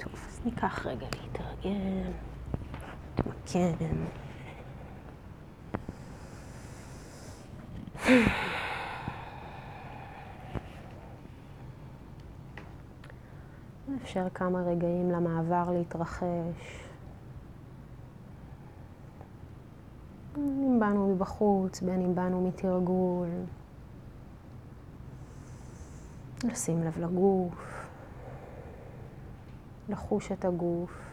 טוב, אז ניקח רגע להתארגן, להתמקם. נאפשר כמה רגעים למעבר להתרחש. אם באנו מבחוץ, בין אם באנו מתרגול. לשים לב לגוף, לחוש את הגוף.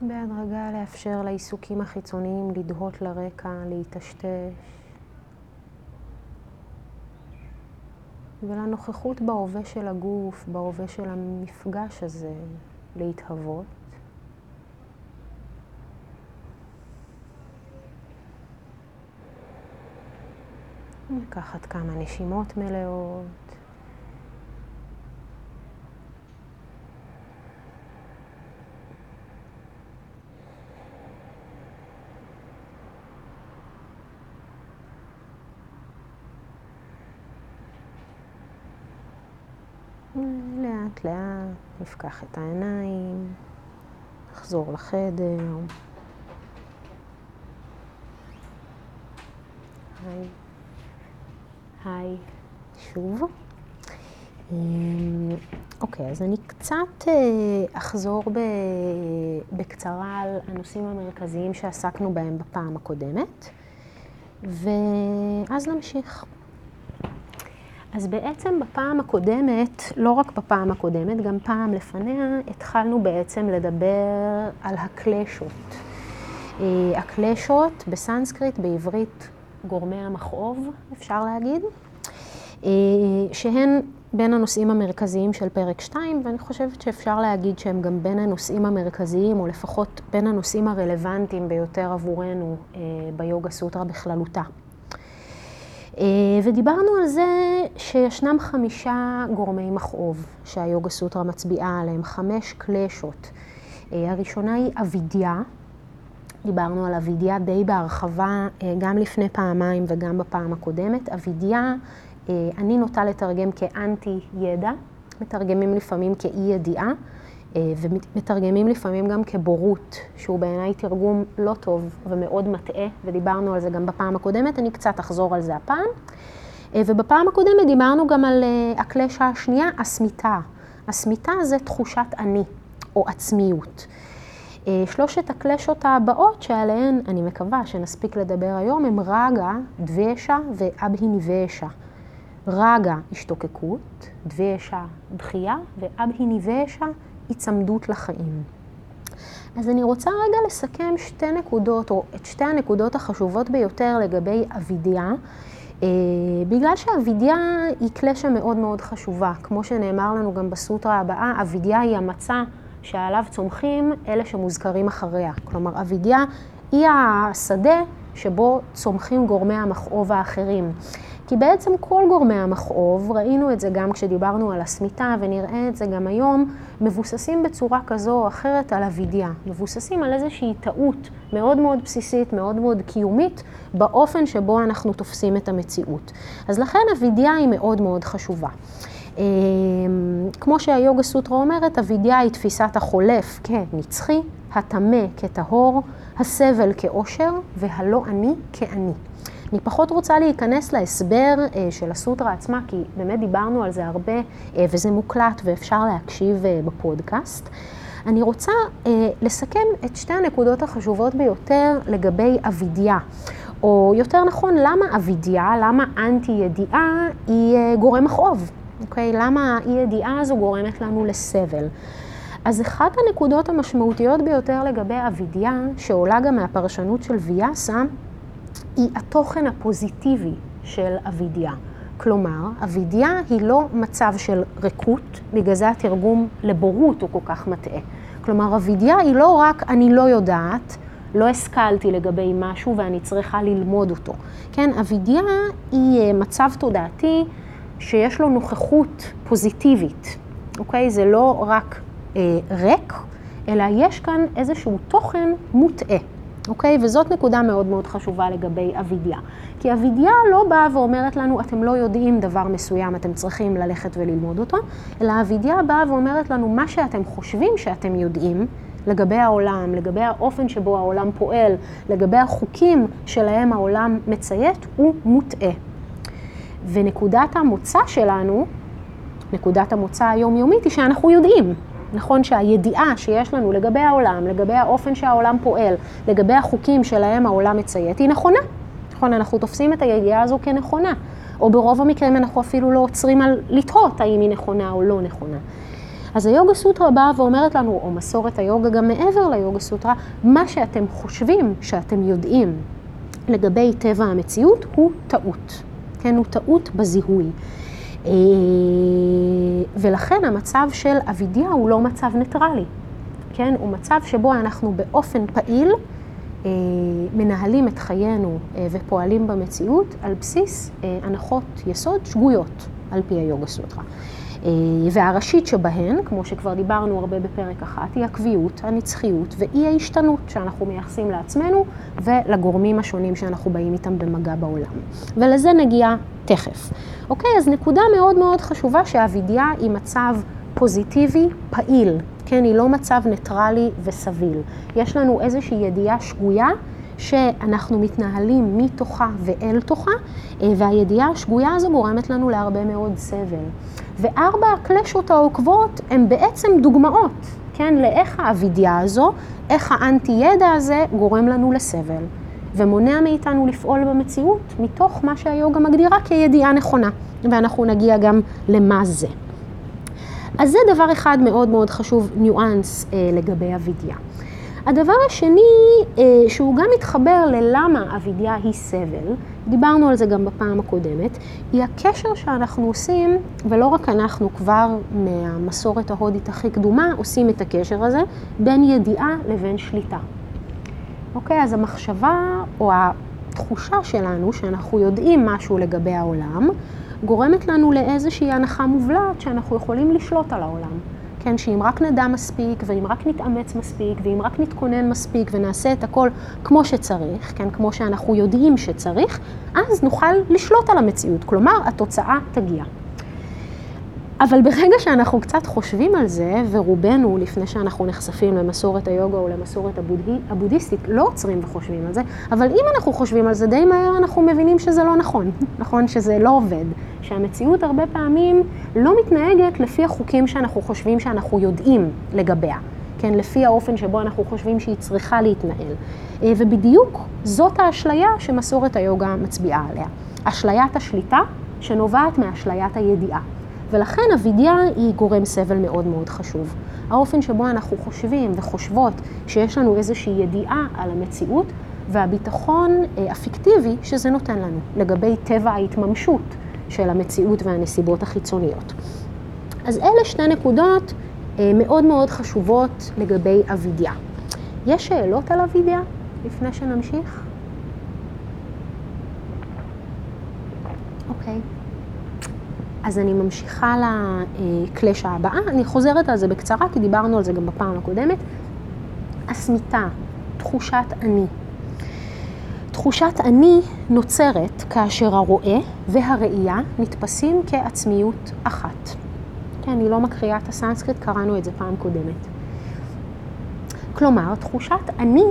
בהדרגה לאפשר לעיסוקים החיצוניים לדהות לרקע, להיטשטש. ולנוכחות בהווה של הגוף, בהווה של המפגש הזה, להתהוות. לקחת כמה נשימות מלאות. לאט לאט נפקח את העיניים, נחזור לחדר. היי. היי, שוב. אמ, אוקיי, אז אני קצת אה, אחזור בקצרה על הנושאים המרכזיים שעסקנו בהם בפעם הקודמת, ואז נמשיך. אז בעצם בפעם הקודמת, לא רק בפעם הקודמת, גם פעם לפניה, התחלנו בעצם לדבר על הקלשות. אה, הקלשות בסנסקריט, בעברית, גורמי המכאוב, אפשר להגיד, אה, שהן בין הנושאים המרכזיים של פרק 2, ואני חושבת שאפשר להגיד שהם גם בין הנושאים המרכזיים, או לפחות בין הנושאים הרלוונטיים ביותר עבורנו אה, ביוגה סוטרה בכללותה. אה, ודיברנו על זה שישנם חמישה גורמי מכאוב שהיוגה סוטרה מצביעה עליהם, חמש קלשות. הראשונה היא אבידיה, דיברנו על אבידיה די בהרחבה אה, גם לפני פעמיים וגם בפעם הקודמת. אבידיה, אה, אני נוטה לתרגם כאנטי ידע, מתרגמים לפעמים כאי ידיעה, אה, ומתרגמים לפעמים גם כבורות, שהוא בעיניי תרגום לא טוב ומאוד מטעה, ודיברנו על זה גם בפעם הקודמת, אני קצת אחזור על זה הפעם. ובפעם הקודמת דיברנו גם על הקלשה השנייה, הסמיתה. הסמיתה זה תחושת אני, או עצמיות. אה, שלושת הקלשות הבאות שעליהן אני מקווה שנספיק לדבר היום הם רגה, דבשה ואבהיניבשה. רגה, השתוקקות, דבשה, דחייה, ואבהיניבשה, היצמדות לחיים. אז אני רוצה רגע לסכם שתי נקודות, או את שתי הנקודות החשובות ביותר לגבי אבידיה, אה, בגלל שאבידיה היא קלשה מאוד מאוד חשובה. כמו שנאמר לנו גם בסוטרה הבאה, אבידיה היא המצע שעליו צומחים אלה שמוזכרים אחריה. כלומר, אבידיה היא השדה שבו צומחים גורמי המכאוב האחרים. כי בעצם כל גורמי המכאוב, ראינו את זה גם כשדיברנו על הסמיתה ונראה את זה גם היום, מבוססים בצורה כזו או אחרת על אבידיה. מבוססים על איזושהי טעות מאוד מאוד בסיסית, מאוד מאוד קיומית, באופן שבו אנחנו תופסים את המציאות. אז לכן אבידיה היא מאוד מאוד חשובה. אמ, כמו שהיוגה סוטרה אומרת, אבידיה היא תפיסת החולף כנצחי, הטמא כטהור, הסבל כאושר והלא אני כאני. אני פחות רוצה להיכנס להסבר אה, של הסוטרה עצמה, כי באמת דיברנו על זה הרבה אה, וזה מוקלט ואפשר להקשיב אה, בפודקאסט. אני רוצה לסכם את שתי הנקודות החשובות ביותר לגבי אבידיה. או יותר נכון, למה אבידיה, למה אנטי ידיעה היא גורם מכאוב. אוקיי? למה האי ידיעה הזו גורמת לנו לסבל? אז אחת הנקודות המשמעותיות ביותר לגבי אבידיה, שעולה גם מהפרשנות של ויאסה, היא התוכן הפוזיטיבי של אבידיה. כלומר, אבידיה היא לא מצב של ריקות, בגלל זה התרגום לבורות הוא כל כך מטעה. כלומר, אבידיה היא לא רק אני לא יודעת, לא השכלתי לגבי משהו ואני צריכה ללמוד אותו. כן, אבידיה היא אה, מצב תודעתי שיש לו נוכחות פוזיטיבית, אוקיי? זה לא רק אה, ריק, אלא יש כאן איזשהו תוכן מוטעה, אוקיי? וזאת נקודה מאוד מאוד חשובה לגבי אבידיה. כי אבידיה לא באה ואומרת לנו, אתם לא יודעים דבר מסוים, אתם צריכים ללכת וללמוד אותו, אלא אבידיה באה ואומרת לנו, מה שאתם חושבים שאתם יודעים, לגבי העולם, לגבי האופן שבו העולם פועל, לגבי החוקים שלהם העולם מציית, הוא מוטעה. ונקודת המוצא שלנו, נקודת המוצא היומיומית היא שאנחנו יודעים. נכון שהידיעה שיש לנו לגבי העולם, לגבי האופן שהעולם פועל, לגבי החוקים שלהם העולם מציית, היא נכונה. נכון, אנחנו תופסים את הידיעה הזו כנכונה. או ברוב המקרים אנחנו אפילו לא עוצרים על לתהות האם היא נכונה או לא נכונה. אז היוגה סוטרה באה ואומרת לנו, או מסורת היוגה גם מעבר ליוגה סוטרה, מה שאתם חושבים שאתם יודעים לגבי טבע המציאות הוא טעות. כן, הוא טעות בזיהוי. אה, ולכן המצב של אבידיה הוא לא מצב ניטרלי, כן? הוא מצב שבו אנחנו באופן פעיל אה, מנהלים את חיינו אה, ופועלים במציאות על בסיס הנחות יסוד שגויות, על פי היוגה סוטרה. והראשית שבהן, כמו שכבר דיברנו הרבה בפרק אחת, היא הקביעות, הנצחיות ואי ההשתנות שאנחנו מייחסים לעצמנו ולגורמים השונים שאנחנו באים איתם במגע בעולם. ולזה נגיע תכף. אוקיי, אז נקודה מאוד מאוד חשובה שהאבידיה היא מצב פוזיטיבי, פעיל, כן, היא לא מצב ניטרלי וסביל. יש לנו איזושהי ידיעה שגויה שאנחנו מתנהלים מתוכה ואל תוכה, אה, והידיעה השגויה הזו גורמת לנו להרבה מאוד סבל. וארבע הקלשות העוקבות הן בעצם דוגמאות, כן, לאיך האבידיה הזו, איך האנטי-ידע הזה גורם לנו לסבל. ומונע מאיתנו לפעול במציאות מתוך מה שהיוגה מגדירה כידיעה נכונה, ואנחנו נגיע גם למה זה. אז זה דבר אחד מאוד מאוד חשוב, ניואנס אה, לגבי אבידיה. הדבר השני, אה, שהוא גם מתחבר ללמה אבידיה היא סבל, דיברנו על זה גם בפעם הקודמת, היא הקשר שאנחנו עושים, ולא רק אנחנו, כבר מהמסורת ההודית הכי קדומה, עושים את הקשר הזה, בין ידיעה לבין שליטה. אוקיי, אז המחשבה או התחושה שלנו שאנחנו יודעים משהו לגבי העולם, גורמת לנו לאיזושהי הנחה מובלעת שאנחנו יכולים לשלוט על העולם. כן, שאם רק נדע מספיק, ואם רק נתאמץ מספיק, ואם רק נתכונן מספיק ונעשה את הכל כמו שצריך, כן, כמו שאנחנו יודעים שצריך, אז נוכל לשלוט על המציאות. כלומר, התוצאה תגיע. אבל ברגע שאנחנו קצת חושבים על זה, ורובנו, לפני שאנחנו נחשפים למסורת היוגה או למסורת הבודהי, הבודהיסטית, לא עוצרים וחושבים על זה, אבל אם אנחנו חושבים על זה, די מהר אנחנו מבינים שזה לא נכון, נכון? שזה לא עובד. שהמציאות הרבה פעמים לא מתנהגת לפי החוקים שאנחנו חושבים שאנחנו יודעים לגביה. כן, לפי האופן שבו אנחנו חושבים שהיא צריכה להתנהל. אה, ובדיוק זאת האשליה שמסורת היוגה מצביעה עליה. אשליית השליטה שנובעת מאשליית הידיעה. ולכן אבידיה היא גורם סבל מאוד מאוד חשוב. האופן שבו אנחנו חושבים וחושבות שיש לנו איזושהי ידיעה על המציאות והביטחון אה, הפיקטיבי שזה נותן לנו לגבי טבע ההתממשות של המציאות והנסיבות החיצוניות. אז אלה שתי נקודות אה, מאוד מאוד חשובות לגבי אבידיה. יש שאלות על אבידיה לפני שנמשיך? אוקיי. אז אני ממשיכה לקלשה הבאה, אני חוזרת על זה בקצרה, כי דיברנו על זה גם בפעם הקודמת. הסמיתה, תחושת אני. תחושת אני נוצרת כאשר הרואה והראייה נתפסים כעצמיות אחת. כן, אני לא מקריאה את הסנסקריט, קראנו את זה פעם קודמת. כלומר, תחושת אני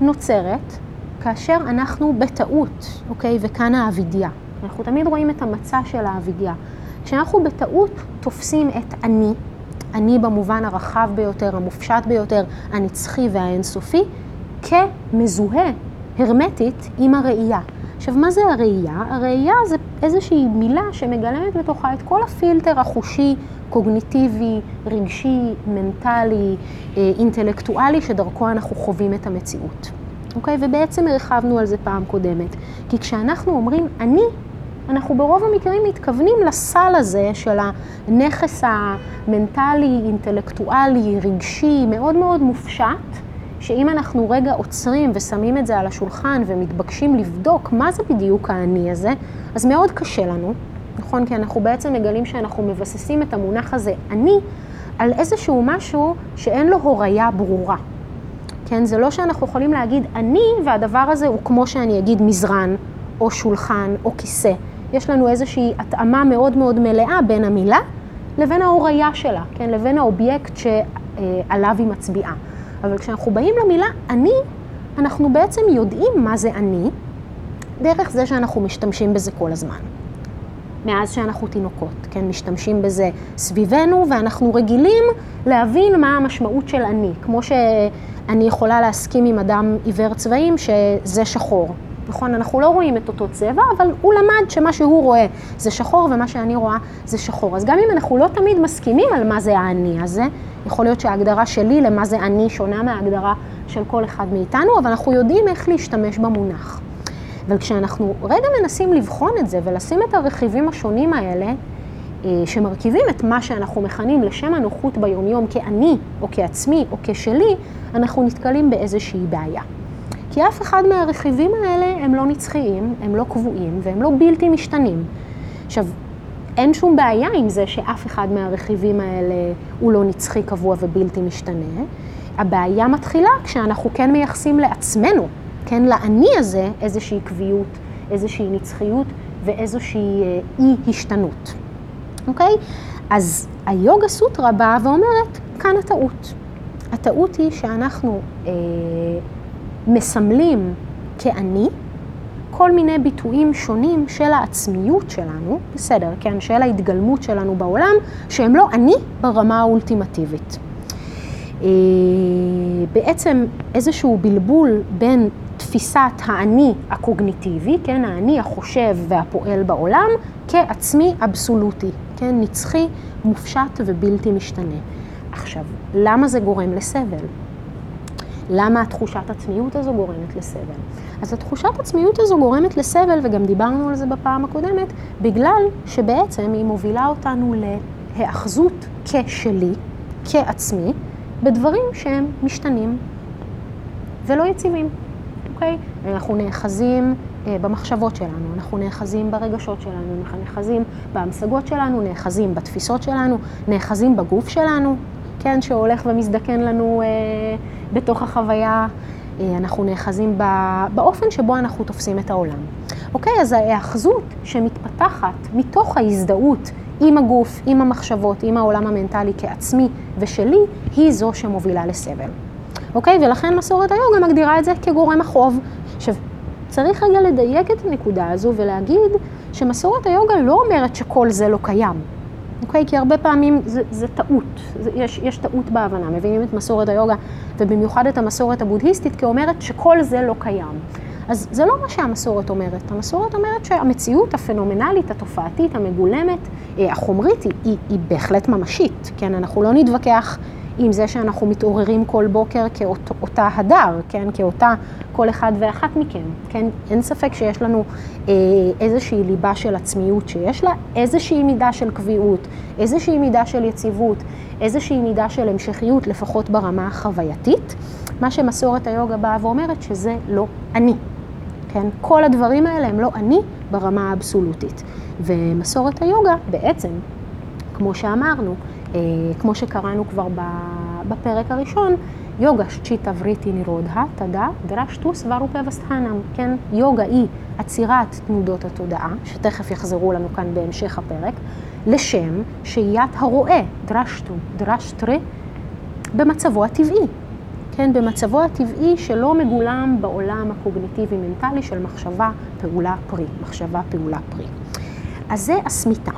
נוצרת כאשר אנחנו בטעות, אוקיי? וכאן האבידיה. אנחנו תמיד רואים את המצע של האבידיה. כשאנחנו בטעות תופסים את אני, אני במובן הרחב ביותר, המופשט ביותר, הנצחי והאינסופי, כמזוהה הרמטית עם הראייה. עכשיו, מה זה הראייה? הראייה זה איזושהי מילה שמגלמת בתוכה את כל הפילטר החושי, קוגניטיבי, רגשי, מנטלי, אה, אינטלקטואלי, שדרכו אנחנו חווים את המציאות. אוקיי? ובעצם הרחבנו על זה פעם קודמת. כי כשאנחנו אומרים אני, אנחנו ברוב המקרים מתכוונים לסל הזה של הנכס המנטלי, אינטלקטואלי, רגשי, מאוד מאוד מופשט, שאם אנחנו רגע עוצרים ושמים את זה על השולחן ומתבקשים לבדוק מה זה בדיוק האני הזה, אז מאוד קשה לנו, נכון? כי אנחנו בעצם מגלים שאנחנו מבססים את המונח הזה, אני, על איזשהו משהו שאין לו הוריה ברורה. כן, זה לא שאנחנו יכולים להגיד אני, והדבר הזה הוא כמו שאני אגיד מזרן, או שולחן, או כיסא. יש לנו איזושהי התאמה מאוד מאוד מלאה בין המילה לבין ההוריה שלה, כן, לבין האובייקט שעליו היא מצביעה. אבל כשאנחנו באים למילה אני, אנחנו בעצם יודעים מה זה אני, דרך זה שאנחנו משתמשים בזה כל הזמן. מאז שאנחנו תינוקות, כן, משתמשים בזה סביבנו, ואנחנו רגילים להבין מה המשמעות של אני. כמו שאני יכולה להסכים עם אדם עיוור צבעים שזה שחור. נכון, אנחנו לא רואים את אותו צבע, אבל הוא למד שמה שהוא רואה זה שחור ומה שאני רואה זה שחור. אז גם אם אנחנו לא תמיד מסכימים על מה זה האני הזה, יכול להיות שההגדרה שלי למה זה אני שונה מההגדרה של כל אחד מאיתנו, אבל אנחנו יודעים איך להשתמש במונח. אבל כשאנחנו רגע מנסים לבחון את זה ולשים את הרכיבים השונים האלה, אה, שמרכיבים את מה שאנחנו מכנים לשם הנוחות ביומיום כאני, או כעצמי, או כשלי, אנחנו נתקלים באיזושהי בעיה. כי אף אחד מהרכיבים האלה הם לא נצחיים, הם לא קבועים והם לא בלתי משתנים. עכשיו, אין שום בעיה עם זה שאף אחד מהרכיבים האלה הוא לא נצחי, קבוע ובלתי משתנה. הבעיה מתחילה כשאנחנו כן מייחסים לעצמנו, כן, לאני הזה, איזושהי קביעות, איזושהי נצחיות ואיזושהי אה, אי-השתנות. אוקיי? אז היוגה סוטרה באה ואומרת, כאן הטעות. הטעות היא שאנחנו אה, מסמלים כאני כל מיני ביטויים שונים של העצמיות שלנו, בסדר, כן, של ההתגלמות שלנו בעולם, שהם לא אני ברמה האולטימטיבית. אה, בעצם איזשהו בלבול בין תפיסת האני הקוגניטיבי, כן, האני החושב והפועל בעולם, כעצמי אבסולוטי, כן, נצחי, מופשט ובלתי משתנה. עכשיו, למה זה גורם לסבל? למה התחושת עצמיות הזו גורמת לסבל? אז התחושת עצמיות הזו גורמת לסבל, וגם דיברנו על זה בפעם הקודמת, בגלל שבעצם היא מובילה אותנו להאחזות כשלי, כעצמי, בדברים שהם משתנים ולא יציבים, אוקיי? אנחנו נאחזים אה, במחשבות שלנו, אנחנו נאחזים ברגשות שלנו, אנחנו נאחזים בהמשגות שלנו, נאחזים בתפיסות שלנו, נאחזים בגוף שלנו, כן, שהולך ומזדקן לנו אה, בתוך החוויה, אנחנו נאחזים באופן שבו אנחנו תופסים את העולם. אוקיי, אז ההאחזות שמתפתחת מתוך ההזדהות עם הגוף, עם המחשבות, עם העולם המנטלי כעצמי ושלי, היא זו שמובילה לסבל. אוקיי? ולכן מסורת היוגה מגדירה את זה כגורם החוב. עכשיו, צריך רגע לדייק את הנקודה הזו ולהגיד שמסורת היוגה לא אומרת שכל זה לא קיים. אוקיי? כי הרבה פעמים זה, זה טעות, זה, יש, יש טעות בהבנה. מבינים את מסורת היוגה, ובמיוחד את המסורת הבודהיסטית, כאומרת שכל זה לא קיים. אז זה לא מה שהמסורת אומרת. המסורת אומרת שהמציאות הפנומנלית, התופעתית, המגולמת, אה, החומרית, היא, היא, היא בהחלט ממשית. כן, אנחנו לא נתווכח עם זה שאנחנו מתעוררים כל בוקר כאותה הדר, כן, כאותה כל אחד ואחת מכם, כן, אין ספק שיש לנו אה, איזושהי ליבה של עצמיות שיש לה איזושהי מידה של קביעות, איזושהי מידה של יציבות, איזושהי מידה של המשכיות, לפחות ברמה החווייתית. מה שמסורת היוגה באה ואומרת שזה לא אני, כן, כל הדברים האלה הם לא אני ברמה האבסולוטית. ומסורת היוגה בעצם, כמו שאמרנו, כמו שקראנו כבר בפרק הראשון, יוגה צ'יטה וריטי נירודה, תדה, דרשטו סברו פבסטהנם, כן? יוגה היא עצירת תנודות התודעה, שתכף יחזרו לנו כאן בהמשך הפרק, לשם שהיית הרועה, דרשטו, דרשטרי, במצבו הטבעי, כן? במצבו הטבעי שלא מגולם בעולם הקוגניטיבי-מנטלי של מחשבה, פעולה, פרי, מחשבה, פעולה, פרי. אז זה הסמיתה.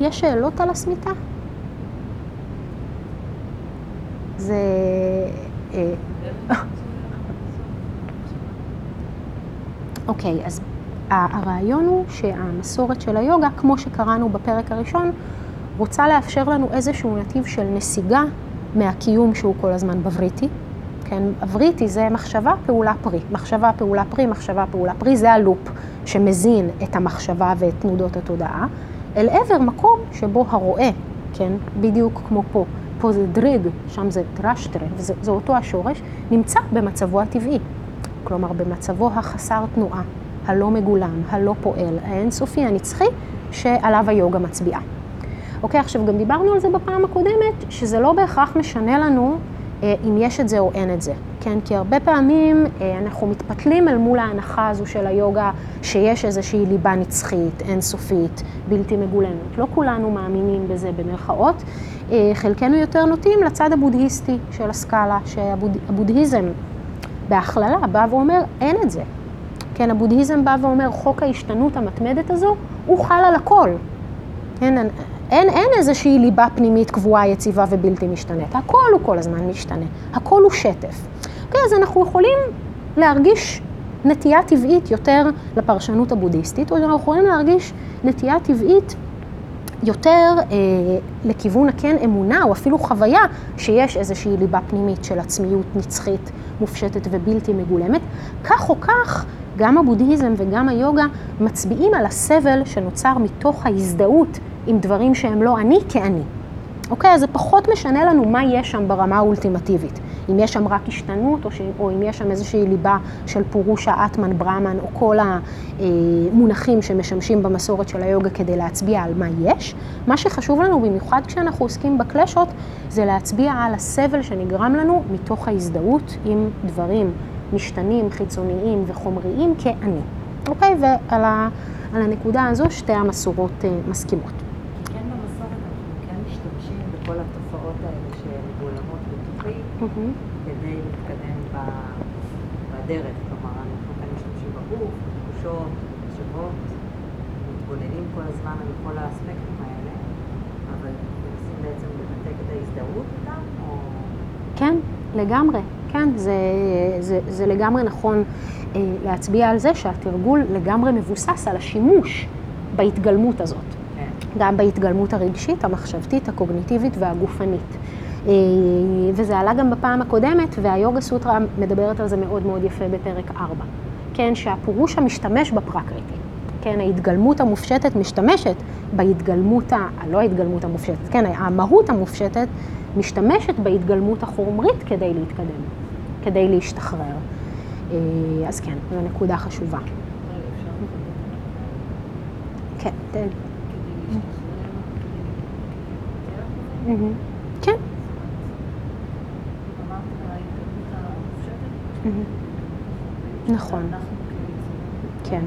יש שאלות על הסמיתה? זה... אה, אוקיי, אז הרעיון הוא שהמסורת של היוגה, כמו שקראנו בפרק הראשון, רוצה לאפשר לנו איזשהו נתיב של נסיגה מהקיום שהוא כל הזמן בבריטי. כן, הבריטי זה מחשבה, פעולה, פרי. מחשבה, פעולה, פרי, מחשבה, פעולה, פרי, זה הלופ שמזין את המחשבה ואת תנודות התודעה, אל עבר מקום שבו הרואה, כן, בדיוק כמו פה, פה זה דריג, שם זה דרשטרה, וזה אותו השורש, נמצא במצבו הטבעי. כלומר, במצבו החסר תנועה, הלא מגולם, הלא פועל, האינסופי, הנצחי, שעליו היוגה מצביעה. אוקיי, עכשיו גם דיברנו על זה בפעם הקודמת, שזה לא בהכרח משנה לנו אה, אם יש את זה או אין את זה. כן, כי הרבה פעמים אנחנו מתפתלים אל מול ההנחה הזו של היוגה שיש איזושהי ליבה נצחית, אינסופית, בלתי מגולמת. לא כולנו מאמינים בזה במרכאות. חלקנו יותר נוטים לצד הבודהיסטי של הסקאלה, שהבודהיזם בהכללה בא ואומר, אין את זה. כן, הבודהיזם בא ואומר, חוק ההשתנות המתמדת הזו, הוא חל על הכל. כן, אין, אין איזושהי ליבה פנימית קבועה, יציבה ובלתי משתנית. הכל הוא כל הזמן משתנה. הכל הוא שטף. אוקיי, אז אנחנו יכולים להרגיש נטייה טבעית יותר לפרשנות הבודהיסטית, או אנחנו יכולים להרגיש נטייה טבעית יותר אה, לכיוון הכן אמונה, או אפילו חוויה, שיש איזושהי ליבה פנימית של עצמיות נצחית, מופשטת ובלתי מגולמת. כך או כך, גם הבודהיזם וגם היוגה מצביעים על הסבל שנוצר מתוך ההזדהות עם דברים שהם לא אני כאני. אוקיי, אז זה פחות משנה לנו מה יש שם ברמה האולטימטיבית. אם יש שם רק השתנות, או, ש... או אם יש שם איזושהי ליבה של פורושה, אטמן, ברמן, או כל המונחים שמשמשים במסורת של היוגה כדי להצביע על מה יש. מה שחשוב לנו, במיוחד כשאנחנו עוסקים בקלשות, זה להצביע על הסבל שנגרם לנו מתוך ההזדהות עם דברים משתנים, חיצוניים וחומריים כאני. אוקיי? ועל ה... הנקודה הזו שתי המסורות uh, מסכימות. כן, במסורת אנחנו כן משתמשים בכל התופעות האלה שמגולמות בתוכי, mm-hmm. כדי להתקדם בדרך. כלומר, אנחנו כן משתמשים בגוף, בתחושות, בתשובות, מתבוננים כל הזמן על כל האספקטים האלה, אבל מנסים בעצם לנתק את ההזדהות איתם, או... כן, לגמרי. כן, זה, זה, זה לגמרי נכון אה, להצביע על זה שהתרגול לגמרי מבוסס על השימוש בהתגלמות הזאת. כן. גם בהתגלמות הרגשית, המחשבתית, הקוגניטיבית והגופנית. אה, וזה עלה גם בפעם הקודמת, והיוגה סוטרה מדברת על זה מאוד מאוד יפה בפרק 4. כן, שהפורוש המשתמש בפרקריטי. כן, ההתגלמות המופשטת משתמשת בהתגלמות, ה... לא ההתגלמות המופשטת, כן, המהות המופשטת משתמשת בהתגלמות החומרית כדי להתקדם, כדי להשתחרר. אה, אז כן, זו נקודה חשובה. כן. כן. נכון. כן.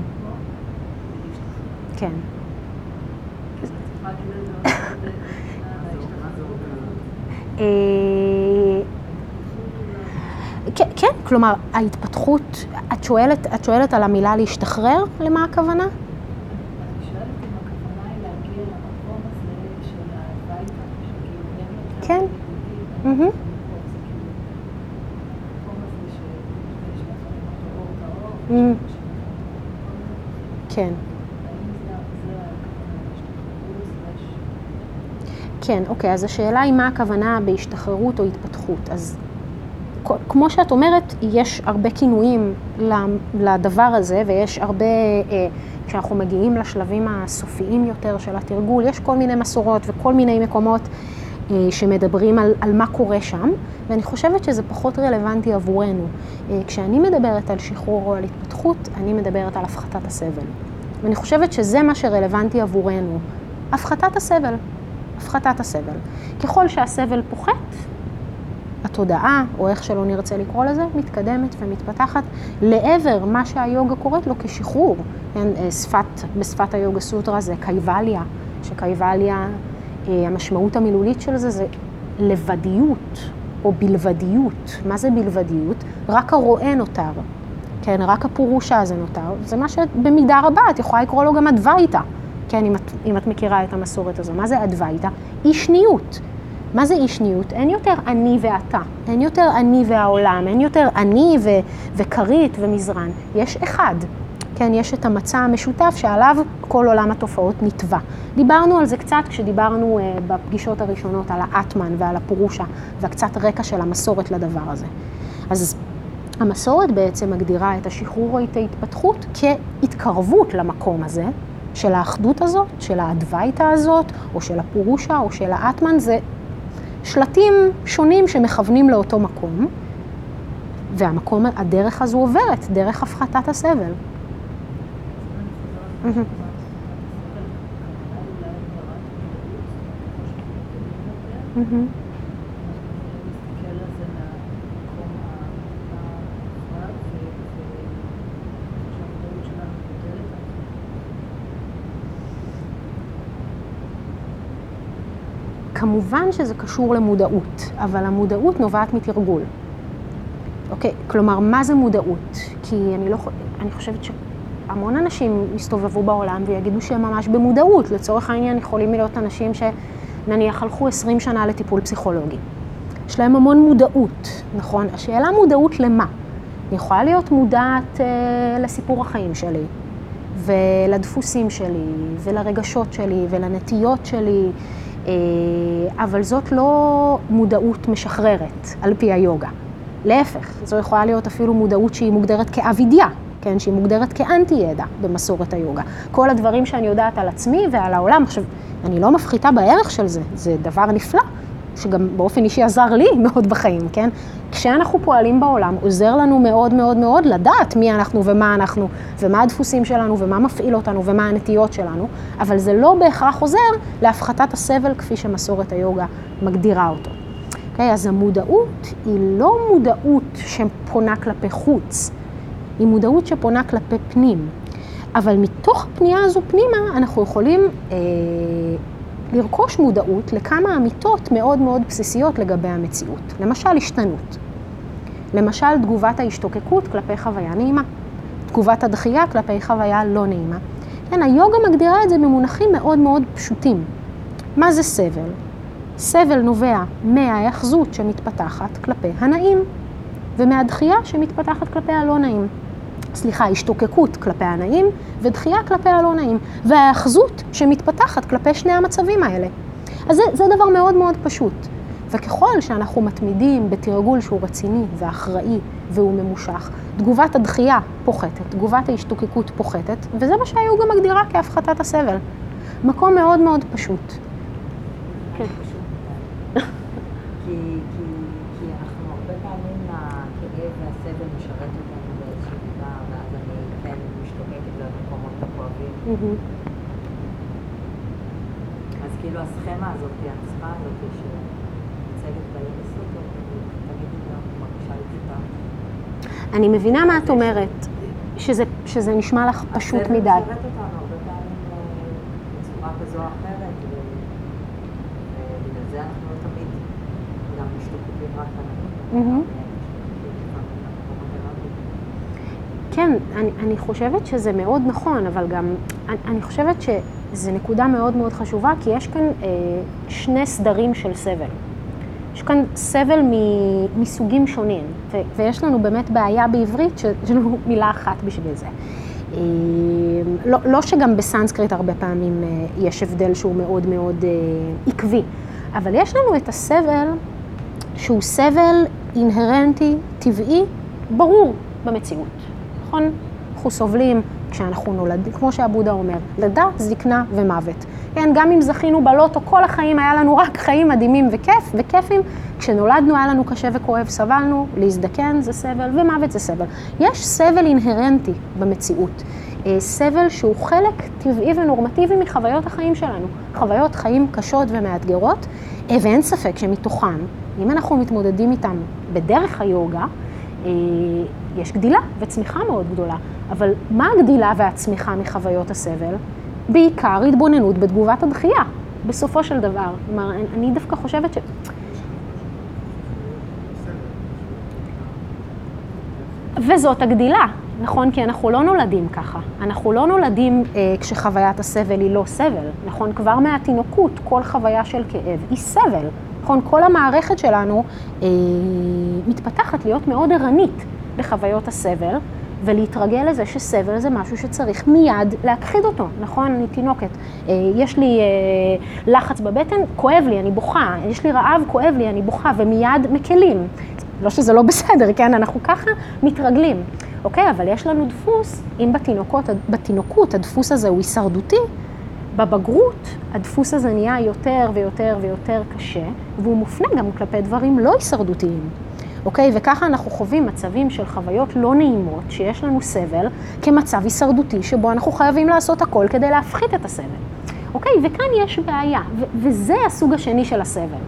כן. אה, כן, כן, כלומר, ההתפתחות, את שואלת, את שואלת על המילה להשתחרר? למה הכוונה? כן, אוקיי, אז השאלה היא מה הכוונה בהשתחררות או התפתחות. אז כמו שאת אומרת, יש הרבה כינויים לדבר הזה, ויש הרבה, אה, כשאנחנו מגיעים לשלבים הסופיים יותר של התרגול, יש כל מיני מסורות וכל מיני מקומות אה, שמדברים על, על מה קורה שם, ואני חושבת שזה פחות רלוונטי עבורנו. אה, כשאני מדברת על שחרור או על התפתחות, אני מדברת על הפחתת הסבל. ואני חושבת שזה מה שרלוונטי עבורנו, הפחתת הסבל. הפחתת הסבל. ככל שהסבל פוחת, התודעה, או איך שלא נרצה לקרוא לזה, מתקדמת ומתפתחת לעבר מה שהיוגה קוראת לו כשחרור. כן, אה, שפת, בשפת היוגה סוטרה זה קייבליה, שקייבליה, אה, המשמעות המילולית של זה זה לבדיות או בלבדיות. מה זה בלבדיות? רק הרואה נותר. כן, רק הפורושה הזה נותר. זה מה שבמידה רבה את יכולה לקרוא לו גם אדווייתא. כן, אם את, אם את מכירה את המסורת הזו. מה זה אדווייתא? אי שניות. מה זה אי שניות? אין יותר אני ואתה, אין יותר אני והעולם, אין יותר אני ו- וכרית ומזרן, יש אחד. כן, יש את המצע המשותף שעליו כל עולם התופעות נתבע. דיברנו על זה קצת כשדיברנו uh, בפגישות הראשונות על האטמן ועל הפורושה והקצת רקע של המסורת לדבר הזה. אז המסורת בעצם מגדירה את השחרור או את ההתפתחות כהתקרבות למקום הזה, של האחדות הזאת, של האדווייתא הזאת, או של הפורושה, או של האטמן, זה שלטים שונים שמכוונים לאותו מקום, והמקום, הדרך הזו עוברת, דרך הפחתת הסבל. כמובן שזה קשור למודעות, אבל המודעות נובעת מתרגול. אוקיי, כלומר, מה זה מודעות? כי אני לא אני חושבת שהמון אנשים יסתובבו בעולם ויגידו שהם ממש במודעות. לצורך העניין יכולים להיות אנשים שנניח הלכו 20 שנה לטיפול פסיכולוגי. יש להם המון מודעות, נכון? השאלה מודעות למה? אני יכולה להיות מודעת אה, לסיפור החיים שלי, ולדפוסים שלי, ולרגשות שלי, ולנטיות שלי, אבל זאת לא מודעות משחררת על פי היוגה. להפך, זו יכולה להיות אפילו מודעות שהיא מוגדרת כאבידיה, כן, שהיא מוגדרת כאנטי-ידע במסורת היוגה. כל הדברים שאני יודעת על עצמי ועל העולם, עכשיו, אני לא מפחיתה בערך של זה, זה דבר נפלא. שגם באופן אישי עזר לי מאוד בחיים, כן? כשאנחנו פועלים בעולם, עוזר לנו מאוד מאוד מאוד לדעת מי אנחנו ומה אנחנו, ומה הדפוסים שלנו, ומה מפעיל אותנו, ומה הנטיות שלנו, אבל זה לא בהכרח עוזר להפחתת הסבל כפי שמסורת היוגה מגדירה אותו. Okay, אוקיי? אז המודעות היא לא מודעות שפונה כלפי חוץ, היא מודעות שפונה כלפי פנים. אבל מתוך הפנייה הזו פנימה, אנחנו יכולים אה, לרכוש מודעות לכמה אמיתות מאוד מאוד בסיסיות לגבי המציאות. למשל, השתנות. למשל, תגובת ההשתוקקות כלפי חוויה נעימה. תגובת הדחייה כלפי חוויה לא נעימה. כן, היוגה מגדירה את זה במונחים מאוד מאוד פשוטים. מה זה סבל? סבל נובע מההאחזות שמתפתחת כלפי הנעים, ומהדחייה שמתפתחת כלפי הלא נעים. סליחה, השתוקקות כלפי הנעים ודחייה כלפי הלא נעים, וההאחזות שמתפתחת כלפי שני המצבים האלה. אז זה, זה דבר מאוד מאוד פשוט. וככל שאנחנו מתמידים בתרגול שהוא רציני ואחראי והוא ממושך, תגובת הדחייה פוחתת, תגובת ההשתוקקות פוחתת, וזה מה שהיוגה מגדירה כהפחתת הסבל. מקום מאוד מאוד פשוט. כן. כי אנחנו הרבה פעמים, הכאב והסבל משרת אותנו באיזושהי מידה, ואז אני כן משתוקקת למקומות הכואבים. אז כאילו הסכמה הזאת, ההצבעה הזאת שמוצגת ביום סופר, תמיד מרגישה לי. אני מבינה מה את אומרת, שזה, שזה נשמע לך פשוט מדי. הסבל משרת אותנו הרבה פעמים בצורה כזו או אחרת, ובגלל זה אנחנו לא תמיד גם משתוקקים רק על כן, אני, אני חושבת שזה מאוד נכון, אבל גם אני, אני חושבת שזו נקודה מאוד מאוד חשובה, כי יש כאן אה, שני סדרים של סבל. יש כאן סבל מ, מסוגים שונים, ו, ויש לנו באמת בעיה בעברית שיש לנו מילה אחת בשביל זה. אה, לא, לא שגם בסנסקריט הרבה פעמים אה, יש הבדל שהוא מאוד מאוד אה, עקבי, אבל יש לנו את הסבל שהוא סבל אינהרנטי, טבעי, ברור במציאות. נכון? אנחנו סובלים כשאנחנו נולדים, כמו שעבודה אומר, לידה, זקנה ומוות. כן, גם אם זכינו בלוטו, כל החיים היה לנו רק חיים מדהימים וכיף, וכיפים. כשנולדנו היה לנו קשה וכואב, סבלנו, להזדקן זה סבל, ומוות זה סבל. יש סבל אינהרנטי במציאות. אה, סבל שהוא חלק טבעי ונורמטיבי מחוויות החיים שלנו. חוויות חיים קשות ומאתגרות, אה, ואין ספק שמתוכן, אם אנחנו מתמודדים איתם בדרך היוגה, יש גדילה וצמיחה מאוד גדולה, אבל מה הגדילה והצמיחה מחוויות הסבל? בעיקר התבוננות בתגובת הדחייה, בסופו של דבר. כלומר, אני דווקא חושבת ש... וזאת הגדילה, נכון? כי אנחנו לא נולדים ככה. אנחנו לא נולדים אה, כשחוויית הסבל היא לא סבל, נכון? כבר מהתינוקות, כל חוויה של כאב היא סבל. נכון? כל המערכת שלנו אה, מתפתחת להיות מאוד ערנית לחוויות הסבל, ולהתרגל לזה שסבל זה משהו שצריך מיד להכחיד אותו, נכון? אני תינוקת. אה, יש לי אה, לחץ בבטן, כואב לי, אני בוכה. יש לי רעב, כואב לי, אני בוכה, ומיד מקלים. לא שזה לא בסדר, כן? אנחנו ככה מתרגלים. אוקיי, אבל יש לנו דפוס, אם בתינוקות, בתינוקות הדפוס הזה הוא הישרדותי, בבגרות הדפוס הזה נהיה יותר ויותר ויותר קשה, והוא מופנה גם כלפי דברים לא הישרדותיים. אוקיי? וככה אנחנו חווים מצבים של חוויות לא נעימות, שיש לנו סבל, כמצב הישרדותי שבו אנחנו חייבים לעשות הכל כדי להפחית את הסבל. אוקיי? וכאן יש בעיה, וזה הסוג השני של הסבל.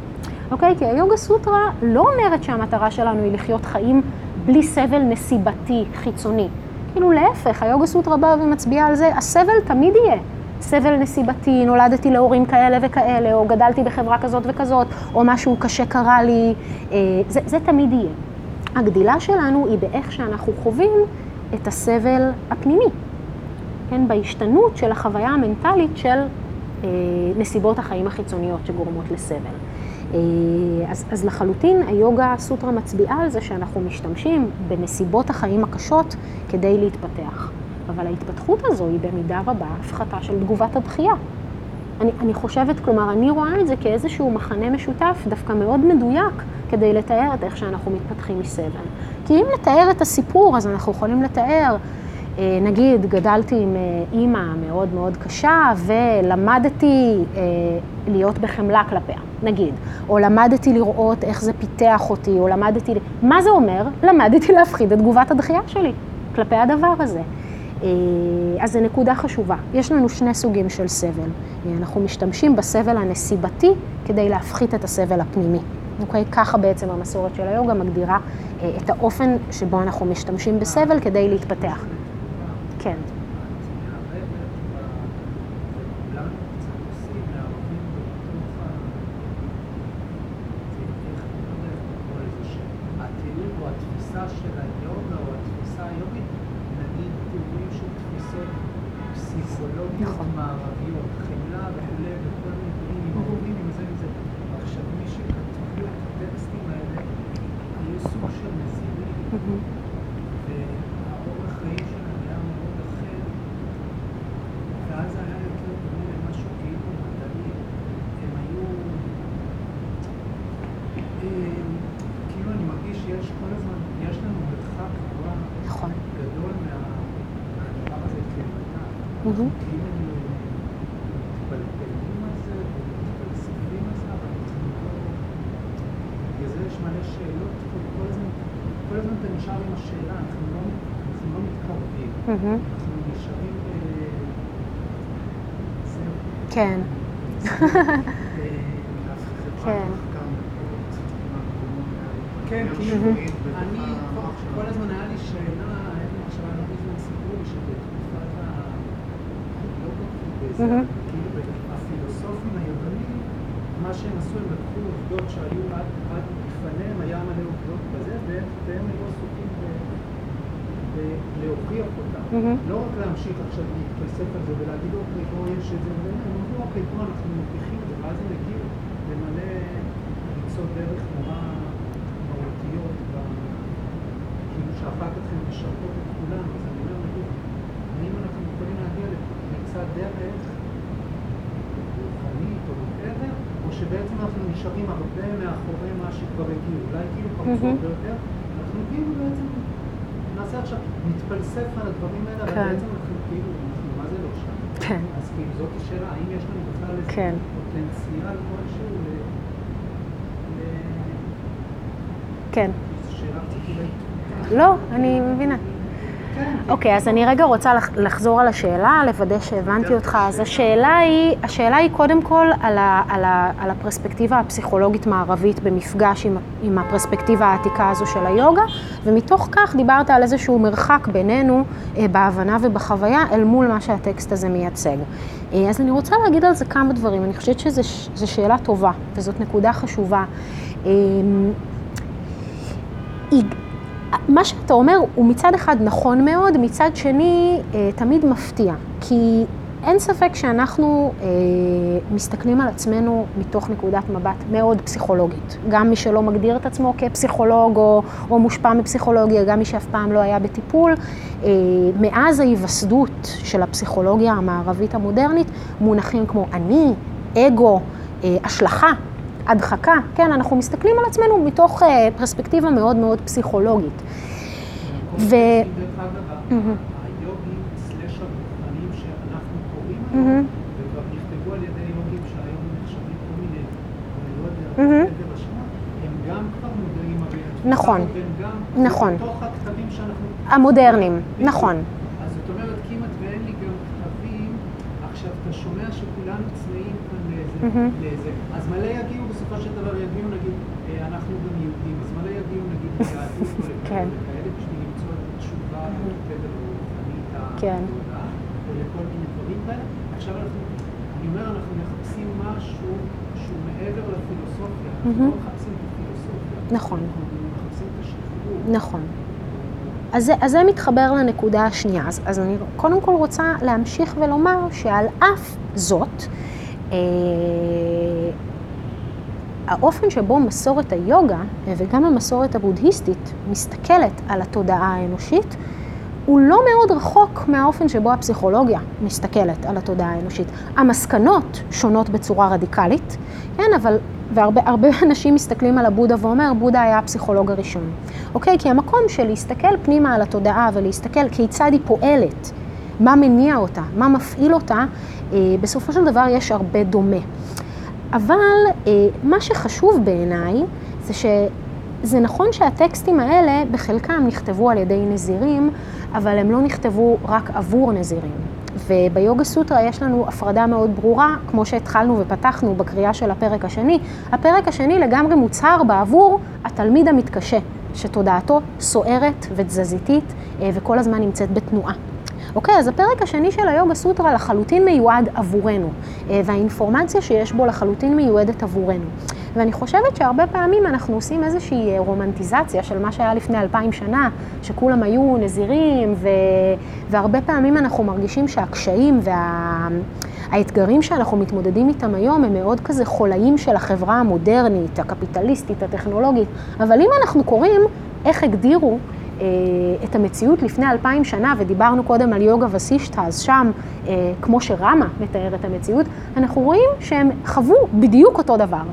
אוקיי? כי היוגה סוטרה לא אומרת שהמטרה שלנו היא לחיות חיים בלי סבל נסיבתי, חיצוני. כאילו להפך, היוגה סוטרה באה ומצביעה על זה, הסבל תמיד יהיה. סבל נסיבתי, נולדתי להורים כאלה וכאלה, או גדלתי בחברה כזאת וכזאת, או משהו קשה קרה לי, אה, זה, זה תמיד יהיה. הגדילה שלנו היא באיך שאנחנו חווים את הסבל הפנימי, כן, בהשתנות של החוויה המנטלית של אה, נסיבות החיים החיצוניות שגורמות לסבל. אה, אז, אז לחלוטין היוגה סוטרה מצביעה על זה שאנחנו משתמשים בנסיבות החיים הקשות כדי להתפתח. אבל ההתפתחות הזו היא במידה רבה הפחתה של תגובת הדחייה. אני, אני חושבת, כלומר, אני רואה את זה כאיזשהו מחנה משותף דווקא מאוד מדויק כדי לתאר את איך שאנחנו מתפתחים מסבל. כי אם נתאר את הסיפור, אז אנחנו יכולים לתאר, אה, נגיד, גדלתי עם אה, אימא מאוד מאוד קשה ולמדתי אה, להיות בחמלה כלפיה, נגיד. או למדתי לראות איך זה פיתח אותי, או למדתי... מה זה אומר? למדתי להפחיד את תגובת הדחייה שלי כלפי הדבר הזה. אז זו נקודה חשובה. יש לנו שני סוגים של סבל. אנחנו משתמשים בסבל הנסיבתי כדי להפחית את הסבל הפנימי. אוקיי? ככה בעצם המסורת של היוגה מגדירה את האופן שבו אנחנו משתמשים בסבל כדי להתפתח. כן. נכון. מערביות, חמלה וכולי, וכל מיני דברים עם ההורים, עם זה וזה. עכשיו, מי שכתבו את הטקסטים האלה, היו סוג של נזירים, והאורח חיים שלהם היה מאוד אחר, ואז היה יותר דומה למשהו כאילו מדעי. הם היו... כאילו אני מרגיש שיש כל הזמן, יש לנו מרחק נורא נכון. גדול מהדבר הזה כמדע. מהמם. כאילו מתפלפלים על זה ומתפלספים על זה, אבל אנחנו לא... בגלל זה יש מלא שאלות, כל- כל הזמן, כל הזמן אתה נשאר עם השאלה, אנחנו לא, אנחנו לא מתקרבים, מהמם. אנחנו נשארים ב... כן. כן. כן, כאילו, אני, כל הזמן היה לי שאלה, היה לי מחשבה, לא מזמן סיפור לי שבתקופת ה... לא מהמם. כאילו הפילוסופים היוונים, מה שהם עשו, הם לקחו עובדות שהיו עד לפניהם, היה מלא עובדות בזה, והם היו עסוקים להוכיח אותם. לא רק להמשיך עכשיו להתפלסף על זה ולהגיד, אוקיי, פה יש את זה, והם אמרו, אוקיי, פה אנחנו מוכיחים את זה, ואז הם הגיעו למלא פריצות דרך נורא מהותיות, כאילו שאחר כך הן משרתות את כולנו, אז אני אומר, נגיד, האם אנחנו יכולים להגיע לפריצת דרך רוחנית או whatever, או שבעצם אנחנו נשארים הרבה מאחורי מה שכבר הגיעו, אולי כאילו פרצו מהמם. הרבה יותר, אנחנו כאילו בעצם נעשה עכשיו, נתפלסף על הדברים האלה, אבל כן. בעצם אנחנו כאילו, אנחנו מה זה לא שם? כן. אז כאילו זאת השאלה, האם יש לנו בכלל איזה כן. פוטנציאל כלשהו ל... כן. לא, אני מבינה. כן, אוקיי, אז אני רגע רוצה לח- לחזור על השאלה, לוודא שהבנתי אותך. אז השאלה היא, השאלה היא קודם כל על, ה, על, ה, על הפרספקטיבה הפסיכולוגית-מערבית במפגש עם, עם הפרספקטיבה העתיקה הזו של היוגה, ומתוך כך דיברת על איזשהו מרחק בינינו אה, בהבנה ובחוויה אל מול מה שהטקסט הזה מייצג. אה, אז אני רוצה להגיד על זה כמה דברים. אני חושבת שזו שאלה טובה, וזאת נקודה חשובה. אה, מה שאתה אומר הוא מצד אחד נכון מאוד, מצד שני אה, תמיד מפתיע. כי אין ספק שאנחנו אה, מסתכלים על עצמנו מתוך נקודת מבט מאוד פסיכולוגית. גם מי שלא מגדיר את עצמו כפסיכולוג או, או מושפע מפסיכולוגיה, גם מי שאף פעם לא היה בטיפול. אה, מאז ההיווסדות של הפסיכולוגיה המערבית המודרנית, מונחים כמו אני, אגו, אה, השלכה. הדחקה, כן, אנחנו מסתכלים על עצמנו מתוך אה, פרספקטיבה מאוד מאוד פסיכולוגית. ו- לא לתפיסה נכון. נכון. בתוך הכתבים שאנחנו... המודרניים, נכון. אז זאת אומרת, כמעט ואין לי גם כתבים, עכשיו אתה שומע שכולנו צמאים כאן. לאיזה, אז מלא יגיעו בסופו של דבר, יגיעו נגיד, אה, אנחנו גם יהודים, אז מלא יגיעו נגיד ליהדות או כן. לכאלה וכאלה בשביל למצוא את התשובה היותר כן. הגדולה, ולכל מיני דברים כאלה. עכשיו אנחנו, אני אומר, אנחנו מחפשים משהו שהוא מעבר לפילוסופיה. אנחנו מהמם. לא מחפשים את הפילוסופיה. נכון. אנחנו מחפשים את השחרור. נכון. אז זה, אז זה מתחבר לנקודה השנייה. אז, אז אני קודם כל רוצה להמשיך ולומר שעל אף זאת, אה, האופן שבו מסורת היוגה אה, וגם המסורת הבודהיסטית מסתכלת על התודעה האנושית, הוא לא מאוד רחוק מהאופן שבו הפסיכולוגיה מסתכלת על התודעה האנושית. המסקנות שונות בצורה רדיקלית, כן, אבל, והרבה הרבה אנשים מסתכלים על הבודה ואומר, בודה היה הפסיכולוג הראשון. אוקיי? כי המקום של להסתכל פנימה על התודעה ולהסתכל כיצד היא פועלת, מה מניע אותה, מה מפעיל אותה, אה, בסופו של דבר יש הרבה דומה. אבל אה, מה שחשוב בעיניי זה שזה נכון שהטקסטים האלה בחלקם נכתבו על ידי נזירים, אבל הם לא נכתבו רק עבור נזירים. וביוגה סוטרה יש לנו הפרדה מאוד ברורה, כמו שהתחלנו ופתחנו בקריאה של הפרק השני. הפרק השני לגמרי מוצהר בעבור התלמיד המתקשה, שתודעתו סוערת ותזזיתית אה, וכל הזמן נמצאת בתנועה. אוקיי, אז הפרק השני של היוגה סוטרה לחלוטין מיועד עבורנו, אה, והאינפורמציה שיש בו לחלוטין מיועדת עבורנו. ואני חושבת שהרבה פעמים אנחנו עושים איזושהי אה, רומנטיזציה של מה שהיה לפני אלפיים שנה, שכולם היו נזירים, ו... והרבה פעמים אנחנו מרגישים שהקשיים והאתגרים שאנחנו מתמודדים איתם היום הם מאוד כזה חולאים של החברה המודרנית, הקפיטליסטית, הטכנולוגית. אבל אם אנחנו קוראים איך הגדירו את המציאות לפני אלפיים שנה, ודיברנו קודם על יוגה וסישטה, אז שם, אה, כמו שרמה מתאר את המציאות, אנחנו רואים שהם חוו בדיוק אותו דבר.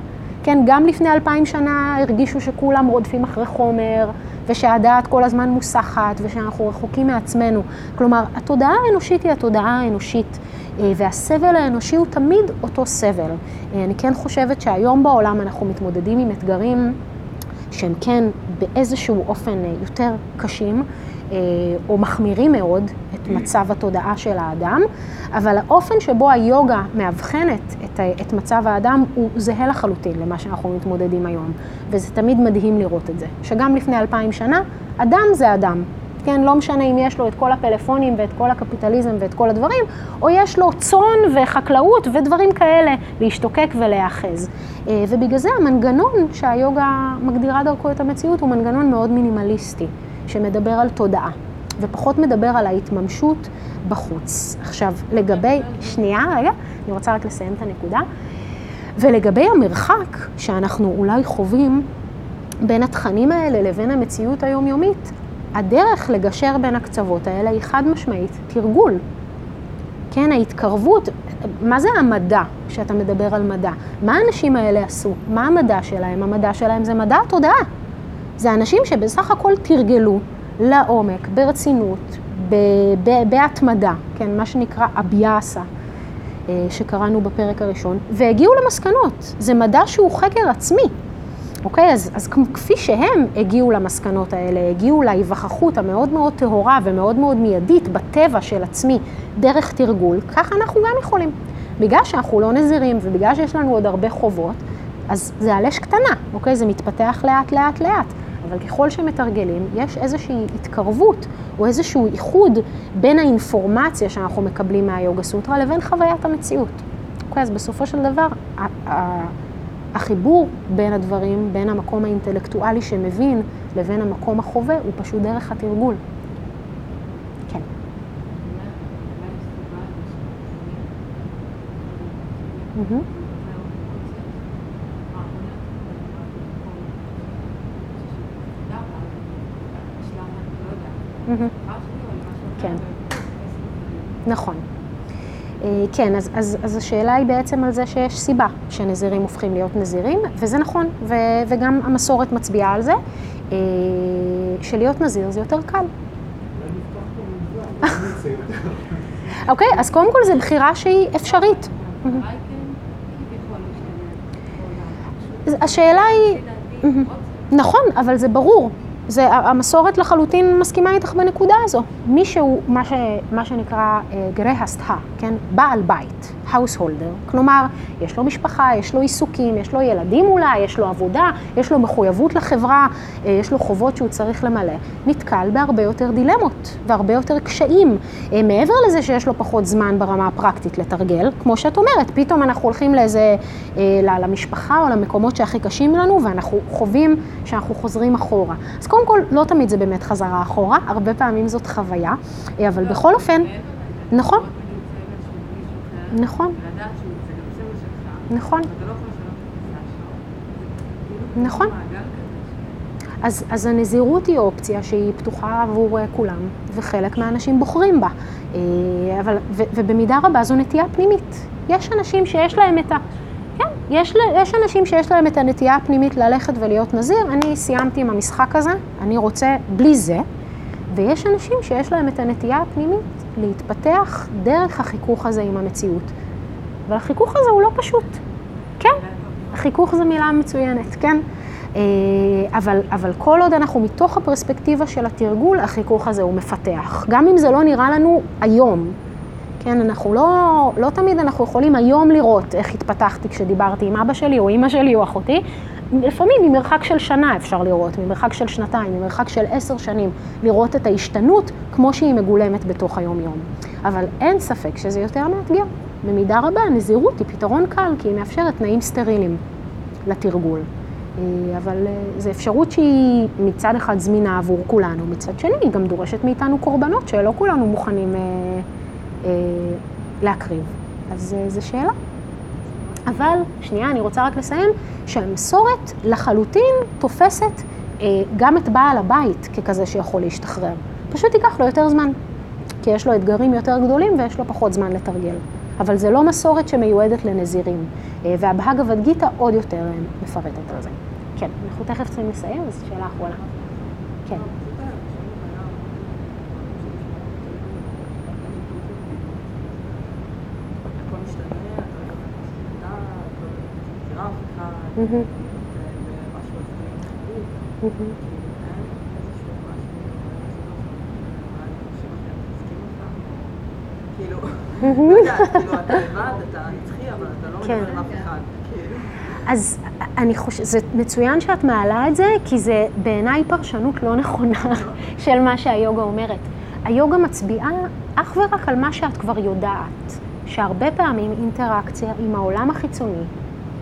כן, גם לפני אלפיים שנה הרגישו שכולם רודפים אחרי חומר, ושהדעת כל הזמן מוסחת, ושאנחנו רחוקים מעצמנו. כלומר, התודעה האנושית היא התודעה האנושית, אה, והסבל האנושי הוא תמיד אותו סבל. אה, אני כן חושבת שהיום בעולם אנחנו מתמודדים עם אתגרים שהם כן באיזשהו אופן אה, יותר קשים, אה, או מחמירים מאוד את מצב התודעה של האדם, אבל האופן שבו היוגה מאבחנת את, את מצב האדם הוא זהה לחלוטין למה שאנחנו מתמודדים היום. וזה תמיד מדהים לראות את זה, שגם לפני אלפיים שנה, אדם זה אדם. כן, לא משנה אם יש לו את כל הפלאפונים ואת כל הקפיטליזם ואת כל הדברים, או יש לו צאן וחקלאות ודברים כאלה, להשתוקק ולהיאחז. אה, ובגלל זה המנגנון שהיוגה מגדירה דרכו את המציאות הוא מנגנון מאוד מינימליסטי, שמדבר על תודעה, ופחות מדבר על ההתממשות בחוץ. עכשיו, לגבי, שנייה, רגע, אני רוצה רק לסיים את הנקודה. ולגבי המרחק שאנחנו אולי חווים בין התכנים האלה לבין המציאות היומיומית, הדרך לגשר בין הקצוות האלה היא חד משמעית תרגול. כן, ההתקרבות, מה זה המדע כשאתה מדבר על מדע? מה האנשים האלה עשו? מה המדע שלהם? המדע שלהם זה מדע התודעה. זה אנשים שבסך הכל תרגלו לעומק, ברצינות, ב- ב- בהתמדה, כן, מה שנקרא אביאסה, אה, שקראנו בפרק הראשון, והגיעו למסקנות. זה מדע שהוא חקר עצמי. אוקיי, אז, אז כפי שהם הגיעו למסקנות האלה, הגיעו להיווכחות המאוד מאוד טהורה ומאוד מאוד מיידית בטבע של עצמי דרך תרגול, ככה אנחנו גם יכולים. בגלל שאנחנו לא נזירים ובגלל שיש לנו עוד הרבה חובות, אז זה על אש קטנה, אוקיי? זה מתפתח לאט לאט לאט. אבל ככל שמתרגלים, יש איזושהי התקרבות או איזשהו איחוד בין האינפורמציה שאנחנו מקבלים מהיוגה סוטרה לבין חוויית המציאות. אוקיי, אז בסופו של דבר, החיבור בין הדברים, בין המקום האינטלקטואלי שמבין לבין המקום החווה, הוא פשוט דרך התרגול. כן. כן. נכון. אה, כן, אז, אז, אז השאלה היא בעצם על זה שיש סיבה שנזירים הופכים להיות נזירים, וזה נכון, ו, וגם המסורת מצביעה על זה, אה, שלהיות נזיר זה יותר קל. אוקיי, אז קודם כל זו בחירה שהיא אפשרית. אז השאלה היא... נכון, אבל זה ברור. זה, המסורת לחלוטין מסכימה איתך בנקודה הזו. מי שהוא מה, ש, מה שנקרא גרהסטה, כן? בעל בית, householder, כלומר, יש לו משפחה, יש לו עיסוקים, יש לו ילדים אולי, יש לו עבודה, יש לו מחויבות לחברה, אה, יש לו חובות שהוא צריך למלא, נתקל בהרבה יותר דילמות והרבה יותר קשיים. אה, מעבר לזה שיש לו פחות זמן ברמה הפרקטית לתרגל, כמו שאת אומרת, פתאום אנחנו הולכים לאיזה, אה, למשפחה או למקומות שהכי קשים לנו, ואנחנו חווים שאנחנו חוזרים אחורה. אז קודם כל, לא תמיד זה באמת חזרה אחורה, הרבה פעמים זאת חוויה, אבל בכל אופן, נכון. נכון. נכון. נכון. אז, אז הנזירות היא אופציה שהיא פתוחה עבור כולם, וחלק מהאנשים בוחרים בה. אבל, ו, ובמידה רבה זו נטייה פנימית. יש אנשים שיש להם את ה... כן, יש, יש אנשים שיש להם את הנטייה הפנימית ללכת ולהיות נזיר. אני סיימתי עם המשחק הזה, אני רוצה בלי זה. ויש אנשים שיש להם את הנטייה הפנימית להתפתח דרך החיכוך הזה עם המציאות. אבל החיכוך הזה הוא לא פשוט. כן, חיכוך זו מילה מצוינת, כן? אבל, אבל כל עוד אנחנו מתוך הפרספקטיבה של התרגול, החיכוך הזה הוא מפתח. גם אם זה לא נראה לנו היום. כן, אנחנו לא, לא תמיד אנחנו יכולים היום לראות איך התפתחתי כשדיברתי עם אבא שלי או אימא שלי או אחותי. לפעמים ממרחק של שנה אפשר לראות, ממרחק של שנתיים, ממרחק של עשר שנים, לראות את ההשתנות כמו שהיא מגולמת בתוך היום-יום. אבל אין ספק שזה יותר מאתגר. במידה רבה הנזירות היא פתרון קל, כי היא מאפשרת תנאים סטרילים לתרגול. אבל זו אפשרות שהיא מצד אחד זמינה עבור כולנו, מצד שני היא גם דורשת מאיתנו קורבנות שלא כולנו מוכנים אה, אה, להקריב. אז זו שאלה. אבל, שנייה, אני רוצה רק לסיים, שהמסורת לחלוטין תופסת אה, גם את בעל הבית ככזה שיכול להשתחרר. פשוט ייקח לו יותר זמן, כי יש לו אתגרים יותר גדולים ויש לו פחות זמן לתרגל. אבל זה לא מסורת שמיועדת לנזירים, אה, והבהגבד גיתא עוד יותר מפרטת על זה. כן, אנחנו תכף צריכים לסיים, אז שאלה אחרונה. כן. אז אני חושבת, זה מצוין שאת מעלה את זה, כי זה בעיניי פרשנות לא נכונה של מה שהיוגה אומרת. היוגה מצביעה אך ורק על מה שאת כבר יודעת, שהרבה פעמים אינטראקציה עם העולם החיצוני,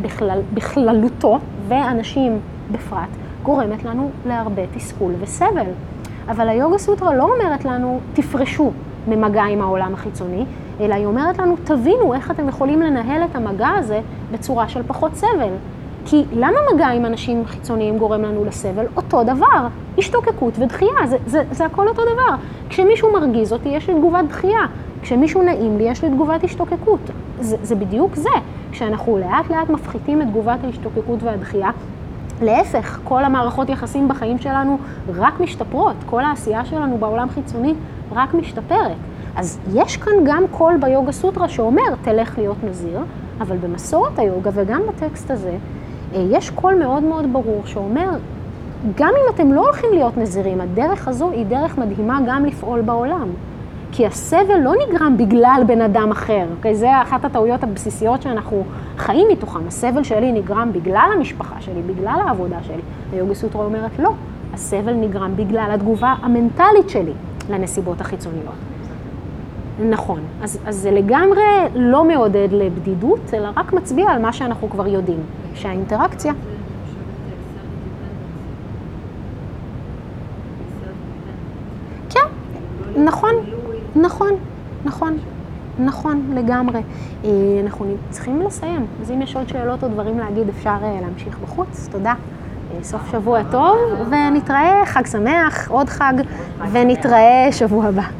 בכלל, בכללותו, ואנשים בפרט, גורמת לנו להרבה תסכול וסבל. אבל היוגה סוטרה לא אומרת לנו, תפרשו ממגע עם העולם החיצוני, אלא היא אומרת לנו, תבינו איך אתם יכולים לנהל את המגע הזה בצורה של פחות סבל. כי למה מגע עם אנשים חיצוניים גורם לנו לסבל? אותו דבר, השתוקקות ודחייה, זה, זה, זה הכל אותו דבר. כשמישהו מרגיז אותי, יש לי תגובת דחייה. כשמישהו נעים לי, יש לי תגובת השתוקקות. זה, זה בדיוק זה. כשאנחנו לאט לאט מפחיתים את תגובת ההשתוקקות והדחייה, להפך, כל המערכות יחסים בחיים שלנו רק משתפרות, כל העשייה שלנו בעולם חיצוני רק משתפרת. אז יש כאן גם קול ביוגה סוטרה שאומר, תלך להיות נזיר, אבל במסורת היוגה וגם בטקסט הזה, יש קול מאוד מאוד ברור שאומר, גם אם אתם לא הולכים להיות נזירים, הדרך הזו היא דרך מדהימה גם לפעול בעולם. כי הסבל לא נגרם בגלל בן אדם אחר, אוקיי? זה אחת הטעויות הבסיסיות שאנחנו חיים מתוכם. הסבל שלי נגרם בגלל המשפחה שלי, בגלל העבודה שלי. היוגה סוטרה אומרת, לא, הסבל נגרם בגלל התגובה המנטלית שלי לנסיבות החיצוניות. נכון, אז, אז זה לגמרי לא מעודד לבדידות, אלא רק מצביע על מה שאנחנו כבר יודעים, שהאינטראקציה... כן, נכון, נכון, נכון, נכון, לגמרי. אנחנו צריכים לסיים, אז אם יש עוד שאלות או דברים להגיד, אפשר להמשיך בחוץ. תודה. סוף שבוע טוב, ונתראה, חג שמח, עוד חג, ונתראה שבוע הבא.